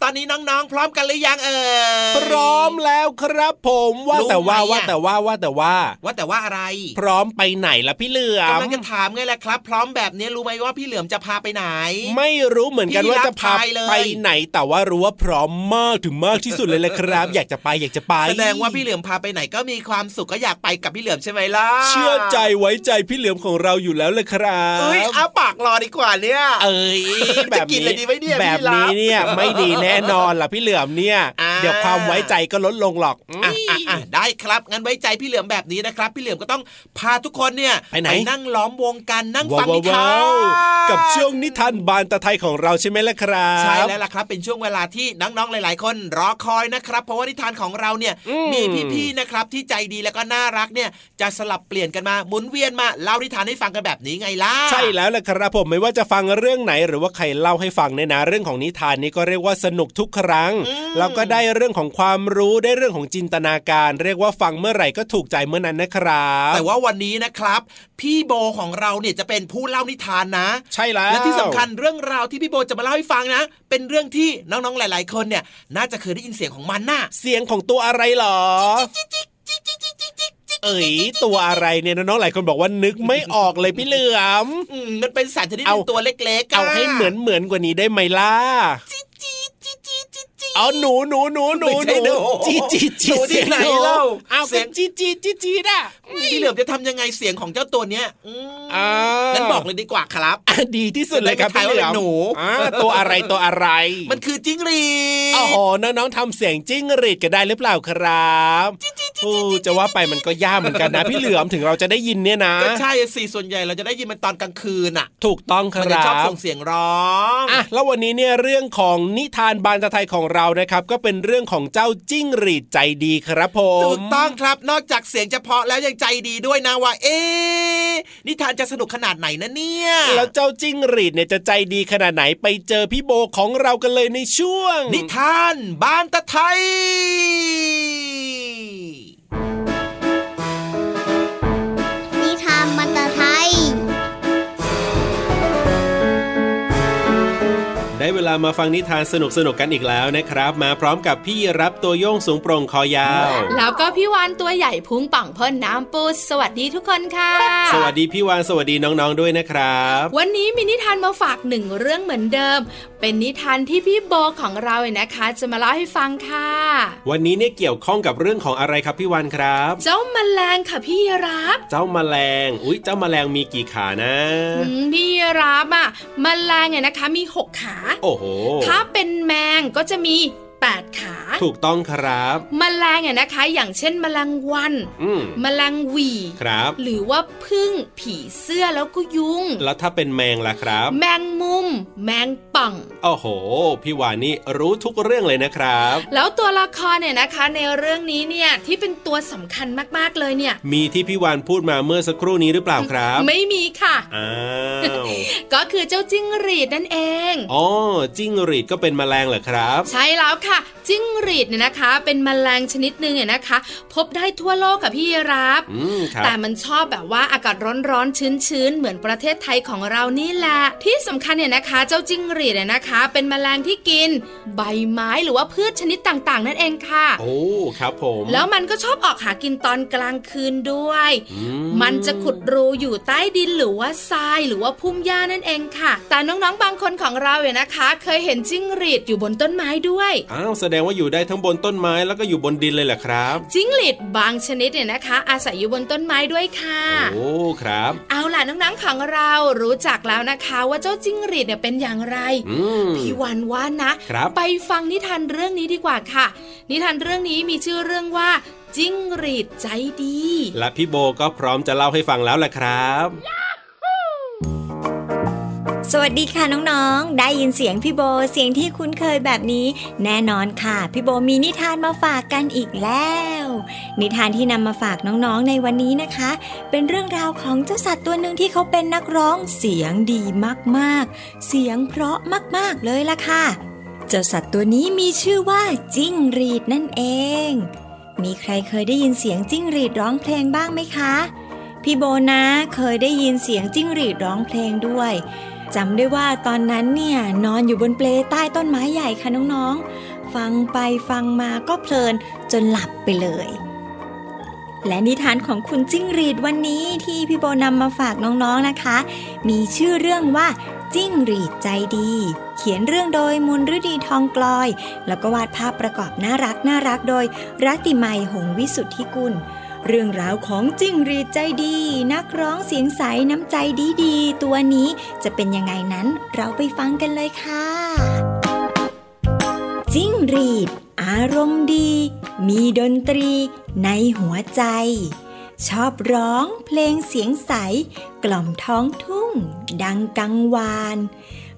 ตอนนี้น้องๆ พร้อมกันหรือยังเอ่ยพร้อมแล้วครับผมว่ารู้แต่ว่าไหมอะว่าแต่ว่าว่าแต่ว่า ว่าแต่ว่าอะไร พร้อมไปไหนล่ะพี่เหลือมกำลังจะถามไงแหละครับ พร้อมแบบนี้รู้ไหมว่าพี่เหลือมจะพาไปไหน ไม่รู้เหมือนกันพี่ว่ารับจะพาทายเลยไปไหน แต่ว่ารู้ว่าพร้อมมากถึงมากที่สุดเลยแหละครับ อยากจะไปอยากจะไปแสดงว่าพี่เหลือมพาไปไหนก็มีความสุขก็อยากไปกับพี่เหลือมใช่ไหมล่ะเชื่อใจไว้ใจพี่เหลือมของเราอยู่แล้วเลยครับเอ้ยอาปากรอดีกว่าเนี่ย เอ้ยแบบจะกินเลยดีไหมเนี่ยแบบพี่รับนี้เนี่ยไม่ดีแน่แนนอนล่ะพี่เหลือมเนี่ย ดี๋ยวความไว้ใจก็ลดลงหรอกอะอะอะได้ครับงั้นไว้ใจพี่เหลือมแบบนี้นะครับ พี่เหลือมก็ต้องพาทุกคนเนี่ยไปไหนนั่งล้อมวงกันนั่งว้าฟัวงนิทาว้าวนกับช่วงนิทานบานตะไทยของเราใช่ไหมล่ะครับใช่แล้วล่ะครับเป็นช่วงเวลาที่น้องๆหลาย ๆ คนรอคอยนะครับ เพราะว่านิทานของเราเนี่ยอืมมีพี่ๆนะครับที่ใจดีแล้วก็น่ารักเนี่ยจะสลับเปลี่ยนกันมาหมุนเวียนมาเล่านิทานให้ฟังกันแบบนี้ไงล่ะใช่แล้วล่ะครับผมไม่ว่าจะฟังเรื่องไหนหรือว่าใครเล่าให้ฟังเนี่ยนะเรื่องของนิทานนี้ก็เรียกว่าสนุกทุกครั้งแล้วก็ได้เรื่องของความรู้ได้เรื่องของจินตนาการ เรียกว่าฟังเมื่อไหร่ก็ถูกใจเมื่อนั้นนะครับแต่ว่าวันนี้นะครับ พี่โบของเราเนี่ยจะเป็นผู้เล่านิทานนะ ใช่แล้วและที่สำคัญเรื่องราวที่พี่โบจะมาเล่าให้ฟังนะ เป็นเรื่องที่น้องๆหลาย ๆ คนเนี่ย น่าจะเคยได้ยินเสียงของมันน่ะเสียงของตัวอะไรหรอเอ๋ยตัวอะไรเนี่ยน้องๆหลายคนบอกว่านึกไม่ออกเลยพี่เหลือมอืมมันเป็นสัตว์ชนิดหเอานึ่งตัวเล็กๆะเอาให้เหมือนเหมือนกว่านี้ได้ไหมล่ะ เอาหนูหนูหนูหนูไม่ใช่หนูจีจีจีหนูที่ไหนสียงเล่าเอาเสีเสียยงงจีจีจีจีน่ะพี่เหลือมจะทำยังไงเสียงของเจ้าตัวเนี้ยอืมอ่างั้นบอกเลยดีกว่าครับอะดีที่สุดเลยครับจะได้พี่ไม่เหลือทายว่าเป็นหนูอ่าตัวอะไรตัวอะไร มันคือจิ้งหรีดโอ้โหน้องๆทำเสียงจิ้งหรีดกันได้หรือเปล่าครับโอ้จะว่าไปมันก็ยากเหมือนกันนะ พี่เหลือมถึงเราจะได้ยินเนี่ยนะก็ใช่สิส่วนใหญ่เราจะได้ยินมันตอนกลางคืนอะ ถูกต้องคมันรัจะบชอบส่งเสียงร้องอะแล้ววันนี้เนี่ยเรื่องของนิทานบานตะไทยของเรานะครับก็เป็นเรื่องของเจ้าจิ้งหรีดใจดีครับผมถูกต้องครับนอกจากเสียงจะเพราะแล้วยังใจดีด้วยนะว่า เอ๊ะนิทานจะสนุกขนาดไหนนะเนี่ยแล้วเจ้าจิ้งหรีดเนี่ยจะใจดีขนาดไหนไปเจอพี่โบของเรากันเลยในช่วง นิทานบ้านตะไทย มาฟังนิทานสนุกสนุกๆกันอีกแล้วนะครับ มาพร้อมกับพี่รับตัวโยงสูงโปร่งคอยาว แล้วก็พี่วานตัวใหญ่พุงป่องพ่นน้ำปูสวัสดีทุกคนค่ะ สวัสดีพี่วานสวัสดีน้องๆด้วยนะครับ วันนี้มีนิทานมาฝากหนึ่งเรื่องเหมือนเดิม เป็นนิทานที่พี่โบของเราเนี่ยนะคะ จะมาเล่าให้ฟังค่ะ วันนี้เนี่ยเกี่ยวข้องกับเรื่องของอะไรครับพี่วานครับ เจ้าแมลงค่ะพี่รับ เจ้าแมลง อุ้ยเจ้าแมลงมีกี่ขานะอืมพี่รับอะแมลงเนี่ยนะคะมีหกขา โอ้โหถ้าเป็นแมงก็จะมี 8 ขา ถูกต้องครับแมลงเนี่ยนะคะ อย่างเช่นแมลงวันอืมแมลงหวีครับ หรือว่าพึ่งผีเสื้อแล้วก็ยุง แล้วถ้าเป็นแมงล่ะครับ แมงมุม แมงป่องโอ้โห พี่วานนี่รู้ทุกเรื่องเลยนะครับ แล้วตัวละครเนี่ยนะคะ ในเรื่องนี้เนี่ยที่เป็นตัวสำคัญมากๆเลยเนี่ย มีที่พี่วานพูดมาเมื่อสักครู่นี้หรือเปล่าครับ ไม่มีค่ะอ้าวก็คือเจ้าจิ้งหรีดนั่นเองอ๋อจิ้งหรีดก็เป็นแมลงเหรอครับ ใช่แล้วค่ะจิ้งหรีดเนี่ยนะคะ เป็นแมลงชนิดหนึ่งเนี่ยนะคะ พบได้ทั่วโลกกับพี่รับอืมครับแต่มันชอบแบบว่าอากาศร้อนๆชื้นๆเหมือนประเทศไทยของเรานี่แหละที่สำคัญเนี่ยนะคะ เจ้าจิ้งหรีดเนี่ยนะคะ เป็นแมลงที่กิน ใบไม้หรือว่าพืชชนิดต่างๆ นั่นเองค่ะ โอ้ครับผม แล้วมันก็ชอบออกหากินตอนกลางคืนด้วยอืมันจะขุดรูอยู่ใต้ดินหรือว่าทรายหรือว่าพุ่มหญ้านั่นเองค่ะ แต่น้องๆบางคนของเราเนี่ยนะคะ เคยเห็นจิ้งหรีดอยู่บนต้นไม้ด้วยอ้าวแสดงว่าอยู่ได้ทั้งบนต้นไม้แล้วก็อยู่บนดินเลยแหละครับจิ้งหรีดบางชนิดเนี่ยนะคะ อาศัยอยู่บนต้นไม้ด้วยค่ะโอ้ครับ เอาล่ะน้องๆของเรารู้จักแล้วนะคะว่าเจ้าจิ้งหรีดเนี่ยเป็นอย่างไรอืมพี่วันว่านะครับไปฟังนิทานเรื่องนี้ดีกว่าค่ะ นิทานเรื่องนี้มีชื่อเรื่องว่าจิ้งหรีดใจดี และพี่โบก็พร้อมจะเล่าให้ฟังแล้วแหละครับ สวัสดีค่ะน้องๆ ได้ยินเสียงพี่โบเสียงที่คุ้นเคยแบบนี้ แน่นอนค่ะ พี่โบมีนิทานมาฝากกันอีกแล้ว นิทานที่นำมาฝากน้องๆในวันนี้นะคะ เป็นเรื่องราวของเจ้าสัตว์ตัวหนึ่งที่เขาเป็นนักร้องเสียงดีมากๆ เสียงเพราะมากๆเลยล่ะค่ะ เจ้าสัตว์ตัวนี้มีชื่อว่าจิ้งหรีดนั่นเอง มีใครเคยได้ยินเสียงจิ้งหรีดร้องเพลงบ้างไหมคะ พี่โบนะเคยได้ยินเสียงจิ้งหรีดร้องเพลงด้วย จำได้ว่าตอนนั้นเนี่ยนอนอยู่บนเปลใต้ต้นไม้ใหญ่ค่ะน้องๆ ฟังไปฟังมาก็เพลินจนหลับไปเลย และนิทานของคุณจิ้งหรีดวันนี้ที่พี่โบนำมาฝากน้องๆนะคะ มีชื่อเรื่องว่าจิ้งหรีดใจดี เขียนเรื่องโดยมุนฤดีทองกลอย แล้วก็วาดภาพประกอบน่ารักน่ารักโดยรัติไมยหงวิสุทธิกุล เรื่องราวของจิ้งหรีดใจดี นักร้องเสียงใสน้ำใจดีๆ ตัวนี้จะเป็นยังไงนั้นเราไปฟังกันเลยค่ะ จิ้งหรีด อารมณ์ดี มีดนตรีในหัวใจ ชอบร้องเพลงเสียงใส กล่อมท้องทุ่ง ดังกังวาน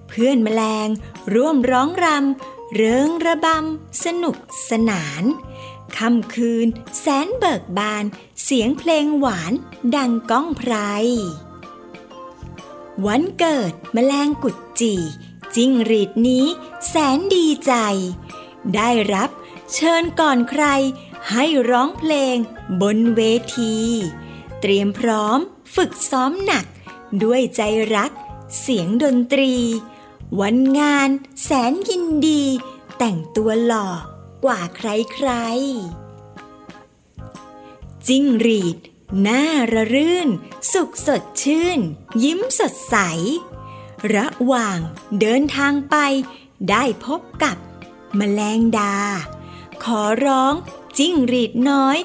เพื่อนแมลงร่วมร้องรำเริงระบำ สนุกสนาน ค่ำคืน แสนเบิกบาน เสียงเพลงหวาน ดังก้องไพร วันเกิดแมลงกุดจีจิ้งหรีดนี้ แสนดีใจ ได้รับเชิญก่อนใคร ให้ร้องเพลงบนเวที เตรียมพร้อมฝึกซ้อมหนัก ด้วยใจรัก เสียงดนตรี วันงานแสนยินดี แต่งตัวหล่อ กว่าใครใครๆ จิ้งหรีดหน้าระรื่น สุขสดชื่น ยิ้มสดใส ระหว่างเดินทางไปได้พบกับแมลงดา ขอร้องจิ้งหรีดน้อย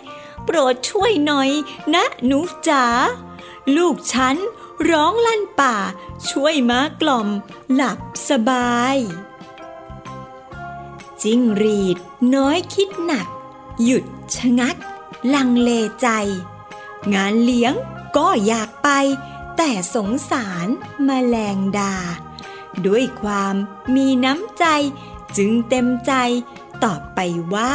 โปรดช่วยหน่อยนะหนูจ๋าลูกฉันร้องลั่นป่า ช่วยมากล่อม หลับสบาย จิ้งรีด น้อยคิดหนัก หยุดชะงัก ลังเลใจ งานเลี้ยงก็อยากไป แต่สงสารมแมลงดา ด้วยความมีน้ำใจจึงเต็มใจ ตอบไปว่า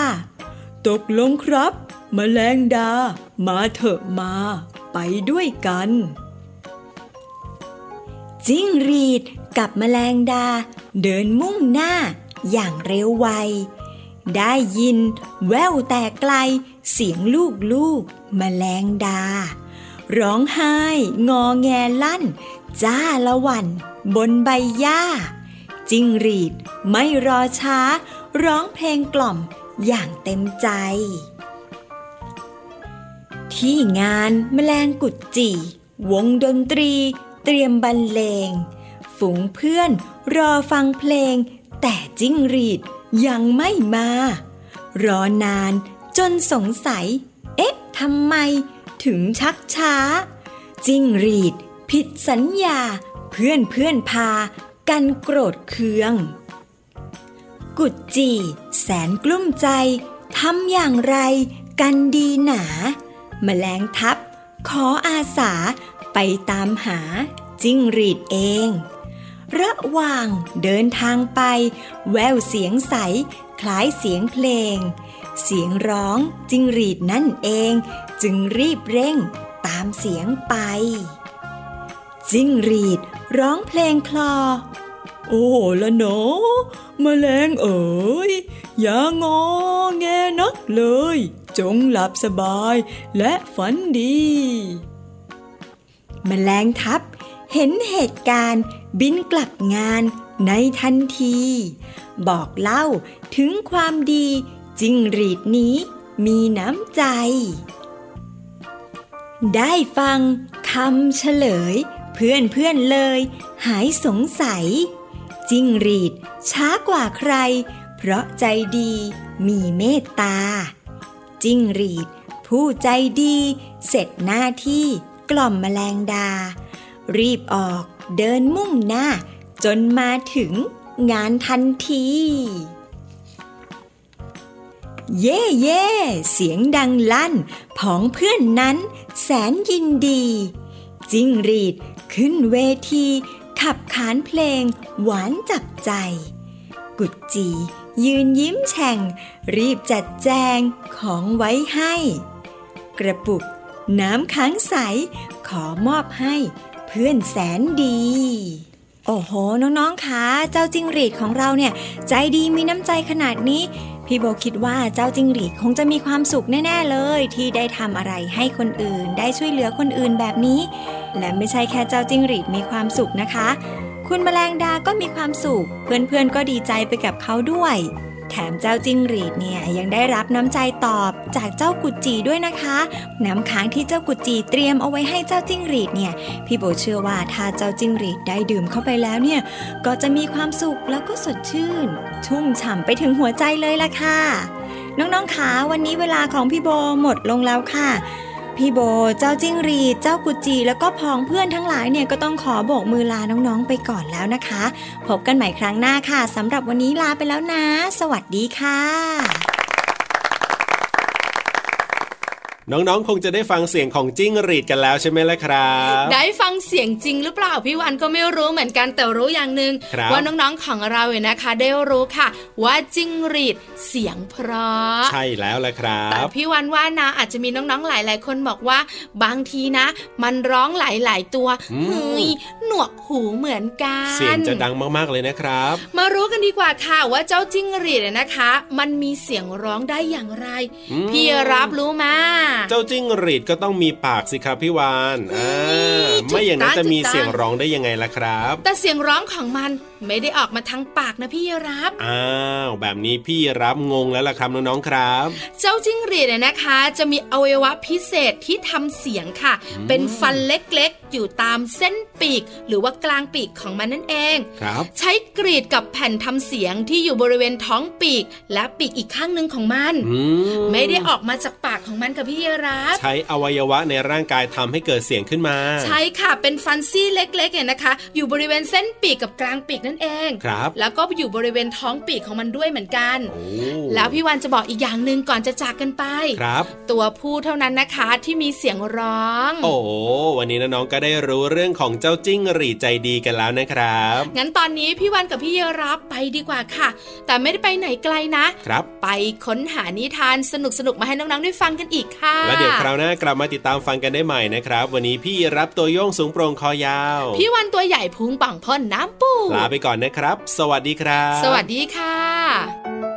ตกลงครับมแมลงดา มาเถอะมา ไปด้วยกัน จิ้งรีดกับแมลงดา เดินมุ่งหน้า อย่างเร็วไว ได้ยินแววแต่ไกลเสียงลูกลูกๆแมลงดา ร้องไห้ งอแงลั่น จ้าละวัน บนใบหญ้า จิ้งรีดไม่รอช้า ร้องเพลงกล่อมอย่างเต็มใจ ที่งานแมลงกุดจีวงดนตรี เตรียมบรรเลง ฝูงเพื่อนรอฟังเพลง แต่จิ้งรีดยังไม่มา รอนานจนสงสัย เอ๊ะทำไมถึงชักช้า จิ้งรีดผิดสัญญาเพื่อนเพื่อนพากันโกรธเคือง กุดจีแสนกลุ้มใจทำอย่างไรกันดีหนาแมลงทับขออาสาไปตามหาจิ้งรีดเอง ระหว่างเดินทางไป แววเสียงใส คล้ายเสียงเพลง เสียงร้องจิงรีดนั่นเอง จึงรีบเร่งตามเสียงไป จิงรีดร้องเพลงคลอ โอ้ละเนาะแมลงเอ๋ยอย่างอแงนักเลย จงหลับสบายและฝันดีแมลงทับ เห็นเหตุการณ์บินกลับงานในทันที บอกเล่าถึงความดีจิงหรีดนี้มีน้ำใจ ได้ฟังคำเฉลย เพื่อนเพื่อนเลย หายสงสัย จิงหรีดช้ากว่าใคร เพราะใจดีมีเมตตา จิงหรีดผู้ใจดี เสร็จหน้าที่กล่อมแมลงดา รีบออกเดินมุ่งหน้า จนมาถึงงานทันที เย่เย่เสียงดังลั่นผองเพื่อนนั้นแสนยินดี จิ้งรีดขึ้นเวที ขับขานเพลงหวานจับใจ กุดจียืนยิ้มแฉ่ง รีบจัดแจงของไว้ให้ กระปุกน้ำค้างใสขอมอบให้ เพื่อนแสนดี โอ้โห น้องๆคะเจ้าจิงหรีดของเราเนี่ย ใจดีมีน้ำใจขนาดนี้ พี่โบคิดว่าเจ้าจิงหรีดคงจะมีความสุขแน่ ๆเลย ที่ได้ทำอะไรให้คนอื่น ได้ช่วยเหลือคนอื่นแบบนี้ และไม่ใช่แค่เจ้าจิงหรีดมีความสุขนะคะ คุณแมลงดาก็มีความสุข เพื่อนๆก็ดีใจไปกับเขาด้วย แถมเจ้าจิงหรีดเนี่ยยังได้รับน้ำใจตอบจากเจ้ากุจีด้วยนะคะ น้ำค้างที่เจ้ากุจีเตรียมเอาไว้ให้เจ้าจิ้งหรีดเนี่ยพี่โบเชื่อว่าถ้าเจ้าจิ้งหรีดได้ดื่มเข้าไปแล้วเนี่ยก็จะมีความสุขแล้วก็สดชื่น ชุ่มฉ่ำไปถึงหัวใจเลยล่ะค่ะ น้องๆขาวันนี้เวลาของพี่โบหมดลงแล้วค่ะ พี่โบ เจ้าจิ้งรีเจ้ากุจี แล้วก็พองเพื่อนทั้งหลายเนี่ยก็ต้องขอโบกมือลาน้องๆไปก่อนแล้วนะคะ พบกันใหม่ครั้งหน้าค่ะสำหรับวันนี้ลาไปแล้วนะ สวัสดีค่ะ น้องๆ คงจะได้ฟังเสียงของจิ้งหรีดกันแล้วใช่ไหมล่ะครับ ได้ฟังเสียงจริงหรือเปล่าพี่วันก็ไม่รู้เหมือนกันแต่รู้อย่างหนึ่งครับว่าน้องๆของเราเนี่ยนะคะ ได้รู้ค่ะ ว่าจิ้งหรีดเสียงเพราะ ใช่แล้วล่ะครัแต่บพี่วันว่านะอาจจะมีน้องๆหลายๆ คนบอกว่า บางทีนะ มันร้องหลายๆตัวอืมเฮ้ยหนวกหูเหมือนกันเสียงจะดังมากๆเลยนะครับ มารู้กันดีกว่าค่ะว่าเจ้าจิ้งหรีดเนี่ยนะคะ มันมีเสียงร้องได้อย่างไรอืมพี่รับรู้มาเจ้าจิ้งหรีดก็ต้องมีปากสิครับพี่วานอ่าถูกต้องไม่อย่างนั้นจะมีถูกต้องเสียงร้องได้ยังไงล่ะครับ แต่เสียงร้องของมันไม่ได้ออกมาทางปากนะพี่รับอ้าวแบบนี้พี่รับงงแล้วล่ะครับน้องๆครับ เจ้าจิ้งหรีดเนี่ยนะคะ จะมีอวัยวะพิเศษที่ทำเสียงค่ะ เป็นฟันเล็กๆ อยู่ตามเส้นปีก หรือว่ากลางปีกของมันนั่นเองครับ ใช้กรีดกับแผ่นทำเสียงที่อยู่บริเวณท้องปีก และปีกอีกข้างหนึ่งของมันอืมไม่ได้ออกมาจากปากของมันกับพี่รับใช้อวัยวะในร่างกายทำให้เกิดเสียงขึ้นมา ใช่ค่ะเป็นฟันซี่เล็กๆเนี่ยนะคะ อยู่บริเวณเส้นปีกกับกลางปีกนั่นเองครับ แล้วก็อยู่บริเวณท้องปีกของมันด้วยเหมือนกันโอ้แล้วพี่วันจะบอกอีกอย่างหนึ่งก่อนจะจากกันไปครับ ตัวผู้เท่านั้นนะคะที่มีเสียงร้อง โอ้วันนี้น้องๆก็ได้รู้เรื่องของเจ้าจิ้งหรีดใจดีกันแล้วนะครับ งั้นตอนนี้พี่วันกับพี่เยรับไปดีกว่าค่ะ แต่ไม่ได้ไปไหนไกลนะครับ ไปค้นหานิทานสนุกๆมาให้น้องๆได้ฟังกันอีกค่ะ แล้วเดี๋ยวคราวหน้ากลับมาติดตามฟังกันได้ใหม่นะครับ วันนี้พี่รับตัวโยงสูงโปร่งคอยาว พี่วันตัวใหญ่พุงป่องพ่นน้ำปูลาไปก่อนนะครับ สวัสดีครับ สวัสดีค่ะ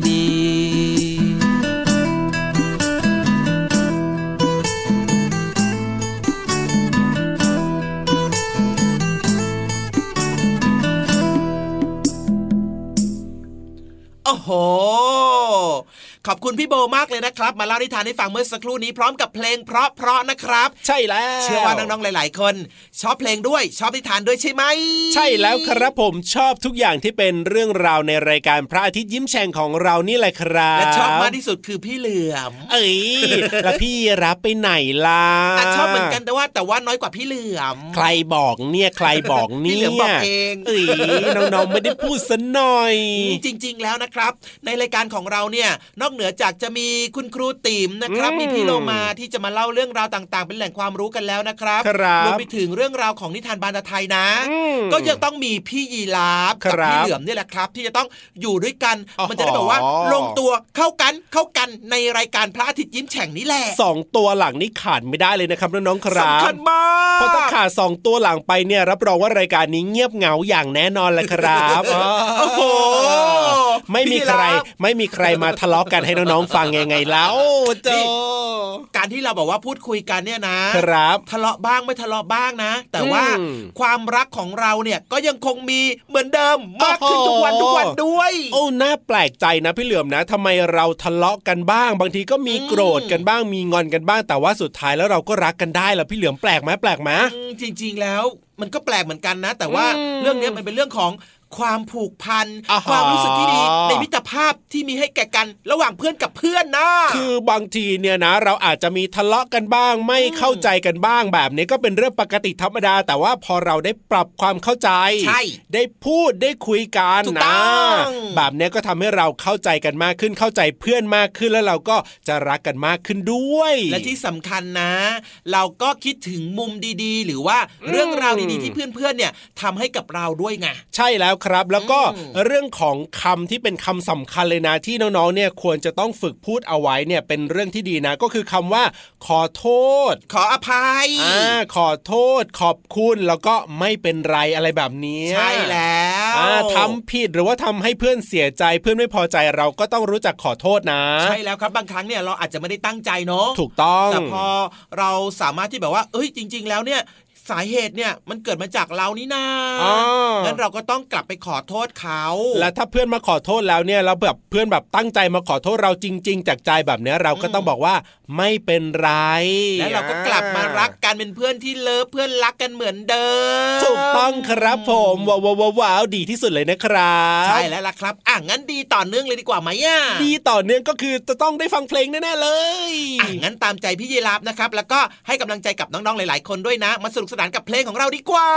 ี โอ้โหขอบคุณพี่โบมากเลยนะครับ มาเล่านิทานให้ฟังเมื่อสักครู่นี้พร้อมกับเพลงเพราะๆนะครับ ใช่แล้วเชื่อว่าน้องๆหลาย ๆ คน ชอบเพลงด้วยชอบนิทานด้วยใช่ไหมใช่แล้วครับผมชอบทุกอย่างที่เป็นเรื่องราวในรายการพระอาทิตย์ยิ้มแฉ่งของเรานี่แหละครับและชอบมากที่สุดคือพี่เหลือมเอ้ยแล้วพี่รับไปไหนล่ะอะชอบเหมือนกันแต่ว่าแต่ว่าน้อยกว่าพี่เหลือม ใครบอกเนี่ยใครบอกพี่เนี่เหลือมบอกยเองเอ้ยน้องๆไม่ได้พูดซะหน่อย จริง ๆ แล้วนะครับ ในรายการของเราเนี่ยนอกเหนือจากจะมีคุณครูติ๋มนะครับอืมมีพี่โลมาที่จะมาเล่าเรื่องราวต่าง ๆ เป็นแหล่งความรู้กันแล้วนะครับครับรวมไปถึงเรื่องราวของนิทานบานตะไทยนะอืมก็ยังต้องมีพี่ยีราฟกัครับพี่เหลือมเนี่ยแหละครับ ที่จะต้องอยู่ด้วยกันอ๋อมันจะได้แบบว่าลงตัวเข้ากันเข้ากันในรายการพระอาทิตย์ยิ้มแฉ่งนี่แหละสองตัวหลังนี่ขาดไม่ได้เลยนะครับน้องๆครับสำคัญมากเพราะถ้าขาดสองตัวหลังไปเนี่ยรับรองว่ารายการนี้เงียบเหงาอย่างแน่นอนแหละครับโอ้โห ไม่มีใครพี่ยีราฟไม่มีใครมาทะเลาะกันให้น้องๆฟังยังไงแล้วโจนี่การที่เราบอกว่าพูดคุยกันเนี่ยนะครับทะเลาะบ้างไม่ทะเลาะบ้างนะ แต่ว่าอืมความรักของเราเนี่ยก็ยังคงมีเหมือนเดิมมากขึ้นโอ้โหทุกวันทุกวันด้วย โอ้น่าแปลกใจนะพี่เหลือมนะทำไมเราทะเลาะกันบ้าง บางทีก็มีโกรธกันบ้างมีงอนกันบ้าง แต่ว่าสุดท้ายแล้วเราก็รักกันได้แล้วพี่เหลือมแปลกไหมแปลกไหมอืมจริง ๆแล้วมันก็แปลกเหมือนกันนะ แต่ว่าอืมเรื่องเนี้ยมันเป็นเรื่องของ ความผูกพันอ่าฮะความรู้สึกที่ดีในมิตรภาพที่มีให้แก่กัน ระหว่างเพื่อนกับเพื่อนนะคือบางทีเนี่ยนะ เราอาจจะมีทะเลาะกันบ้าง ไม่เข้าใจกันบ้าง แบบนี้ก็เป็นเรื่องปกติธรรมดา แต่ว่าพอเราได้ปรับความเข้าใจใช่ได้พูดได้คุยกันถูกนะต้องแบบนี้ก็ทำให้เราเข้าใจกันมากขึ้นเข้าใจเพื่อนมากขึ้นแล้วเราก็จะรักกันมากขึ้นด้วย และที่สำคัญนะ เราก็คิดถึงมุมดีๆ หรือว่าเรื่องราวดีๆที่เพื่อนๆเนี่ยทำให้กับเราด้วยไงใช่แล้วครับ แล้วก็อืมเรื่องของคำที่เป็นคำสำคัญเลยนะที่น้องๆเนี่ยควรจะต้องฝึกพูดเอาไว้เนี่ยเป็นเรื่องที่ดีนะ ก็คือคำว่า ขอโทษ ขออภัยอ่าขอโทษ ขอบคุณแล้วก็ไม่เป็นไรอะไรแบบนี้ใช่แล้วอ่าทำผิดหรือว่าทำให้เพื่อนเสียใจเพื่อนไม่พอใจเราก็ต้องรู้จักขอโทษนะ ใช่แล้วครับบางครั้งเนี่ยเราอาจจะไม่ได้ตั้งใจเนาะถูกต้องแต่พอเราสามารถที่แบบว่า เอ้ยจริง ๆ แล้วเนี่ย สาเหตุเนี่ยมันเกิดมาจากเรานี่นาอ่างั้นเราก็ต้องกลับไปขอโทษเขา และถ้าเพื่อนมาขอโทษแล้วเนี่ยเราแบบเพื่อนแบบตั้งใจมาขอโทษเราจริง ๆ จากใจแบบเนี้ยเราก็ต้องบอกว่าไม่เป็นไร แล้วเราก็กลับมารักกันเป็นเพื่อนที่เลิฟเพื่อนรักกันเหมือนเดิม ถูกต้องครับผมว้าวว้าวว้าวดีที่สุดเลยนะครับใช่แล้วล่ะครับอะงั้นดีต่อเนื่องเลยดีกว่าไหมอะดีต่อเนื่องก็คือจะต้องได้ฟังเพลงแน่ๆเลยอะงั้นตามใจพี่ยีราฟนะครับแล้วก็ให้กำลังใจกับน้องๆหลาย ๆ คนด้วยนะมาสนุกสนานกับเพลงของเราดีกว่า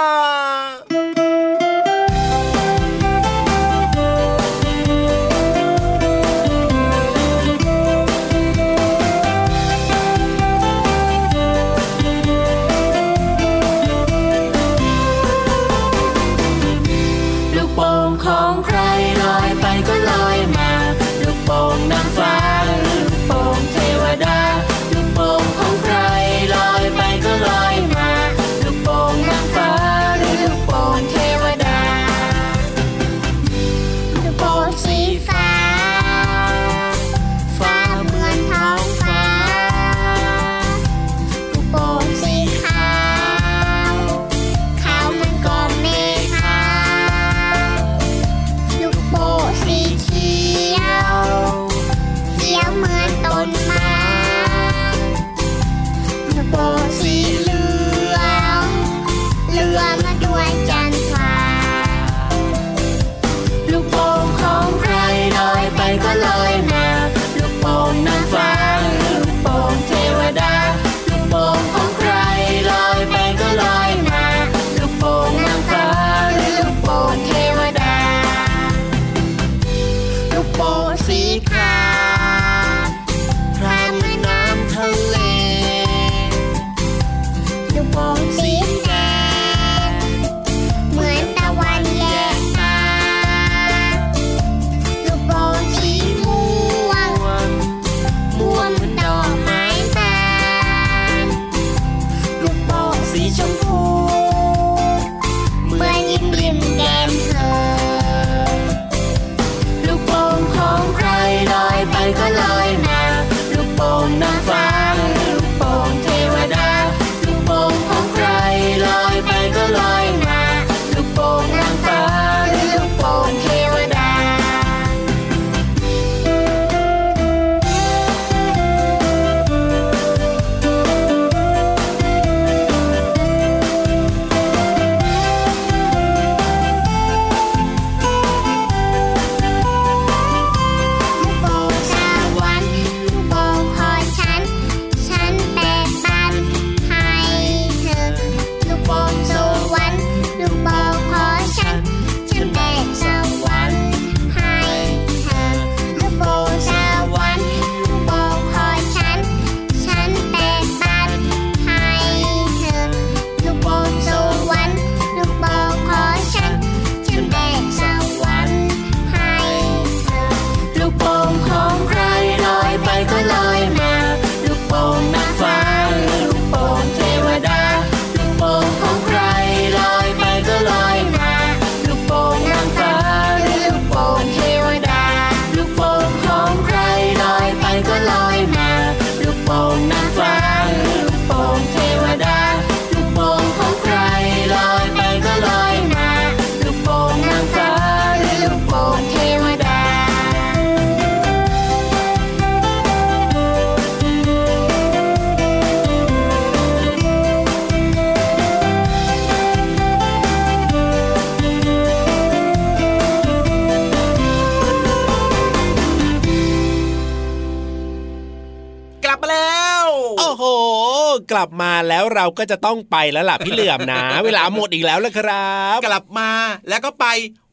ก็จะต้องไปแล้วล่ะพี่เหลือมนะ เวลาหมดอีกแล้วละครับ กลับมาแล้วก็ไป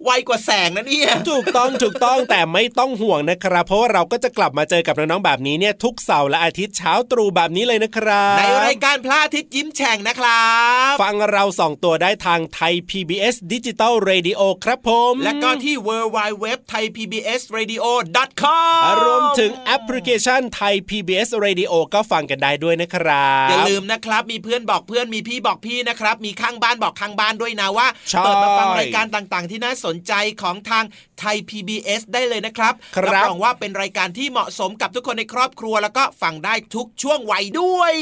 ไวกว่าแสงนะเนี่ยถูกต้องถูกต้องแต่ไม่ต้องห่วงนะครับ เพราะว่าเราก็จะกลับมาเจอกับน้องๆแบบนี้เนี่ยทุกเสาร์และอาทิตย์เช้าตรู่แบบนี้เลยนะครับ ในรายการพระอาทิตย์ยิ้มแฉ่งนะครับ ฟังเราสองตัวได้ทางไทย PBS Digital Radio ครับผม และก็ที่ w w w t h a i p b s r a d i o com รวมถึงแอปพลิเคชันไทย PBS Radio ก็ฟังกันได้ด้วยนะครับอย่าลืมนะครับมีเพื่อนบอกเพื่อนมีพี่บอกพี่นะครับมีข้างบ้านบอกข้างบ้านด้วยนะว่าใช่เปิดมาฟังรายการต่างๆ ที่น่าสนใจของทางไทย PBS ได้เลยนะครับครับรับรองว่าเป็นรายการที่เหมาะสมกับทุกคนในครอบครัว แล้วก็ฟังได้ทุกช่วงวัยด้วย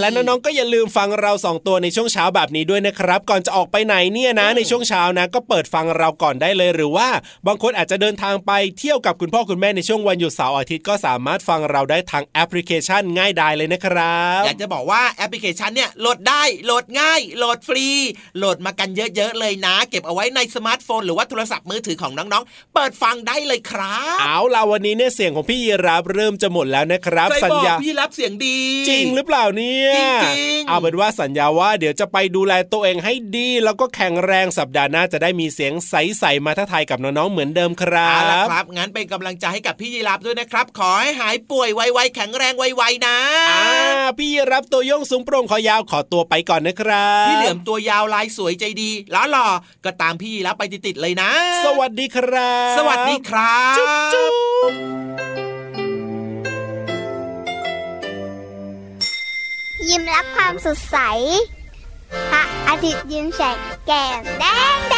และน้องๆก็อย่าลืมฟังเราสองตัวในช่วงเช้าแบบนี้ด้วยนะครับ ก่อนจะออกไปไหนเนี่ยนะ ในช่วงเช้านะ ก็เปิดฟังเราก่อนได้เลยหรือว่า บางคนอาจจะเดินทางไปเที่ยวกับคุณพ่อคุณแม่ในช่วงวันหยุดเสาร์อาทิตย์ก็สามารถฟังเราได้ทางแอปพลิเคชันง่ายดายเลยนะครับอยากจะบอกว่าแอปพลิเคชันเนี่ยโหลดได้โหลดง่ายโหลดฟรีโหลดมากันเยอะๆเลยนะ เก็บเอาไว้ในสมาร์ทโฟนหรือว่าโทรศัพท์มือถือของน้องๆ เปิดฟังได้เลยครับ เอาล่ะวันนี้เนี่ยเสียงของพี่ยีรับเริ่มจะหมดแล้วนะครับใครสัญบอกญาพี่รับเสียงดี จริงหรือเปล่าเนี่ยจริงๆเอาเป็นว่าสัญญาว่าเดี๋ยวจะไปดูแลตัวเองให้ดี แล้วก็แข็งแรงสัปดาห์หน้าจะได้มีเสียงใสๆมาทักทายกับน้องๆเหมือนเดิมครัเอาล่ะบครับงั้นเป็นกำลังใจให้กับพี่ยีรับด้วยนะครับ ขอให้หายป่วยไวๆแข็งแรงไวๆนะอ่าพี่ยีรับตัวโยงสูงโปร่งคอยาวขอตัวไปก่อนนะครับ พี่เหลือมตัวยาวลายสวยใจดีแล้วหล่อก็ตามพี่ยีรับไปติดๆเลยนะ สวัสดีครับ สวัสดีครับจุ๊บจุ๊บยิ้มรับความสดใสพระอาทิตย์ยิ้มแฉกแก้มแดงแด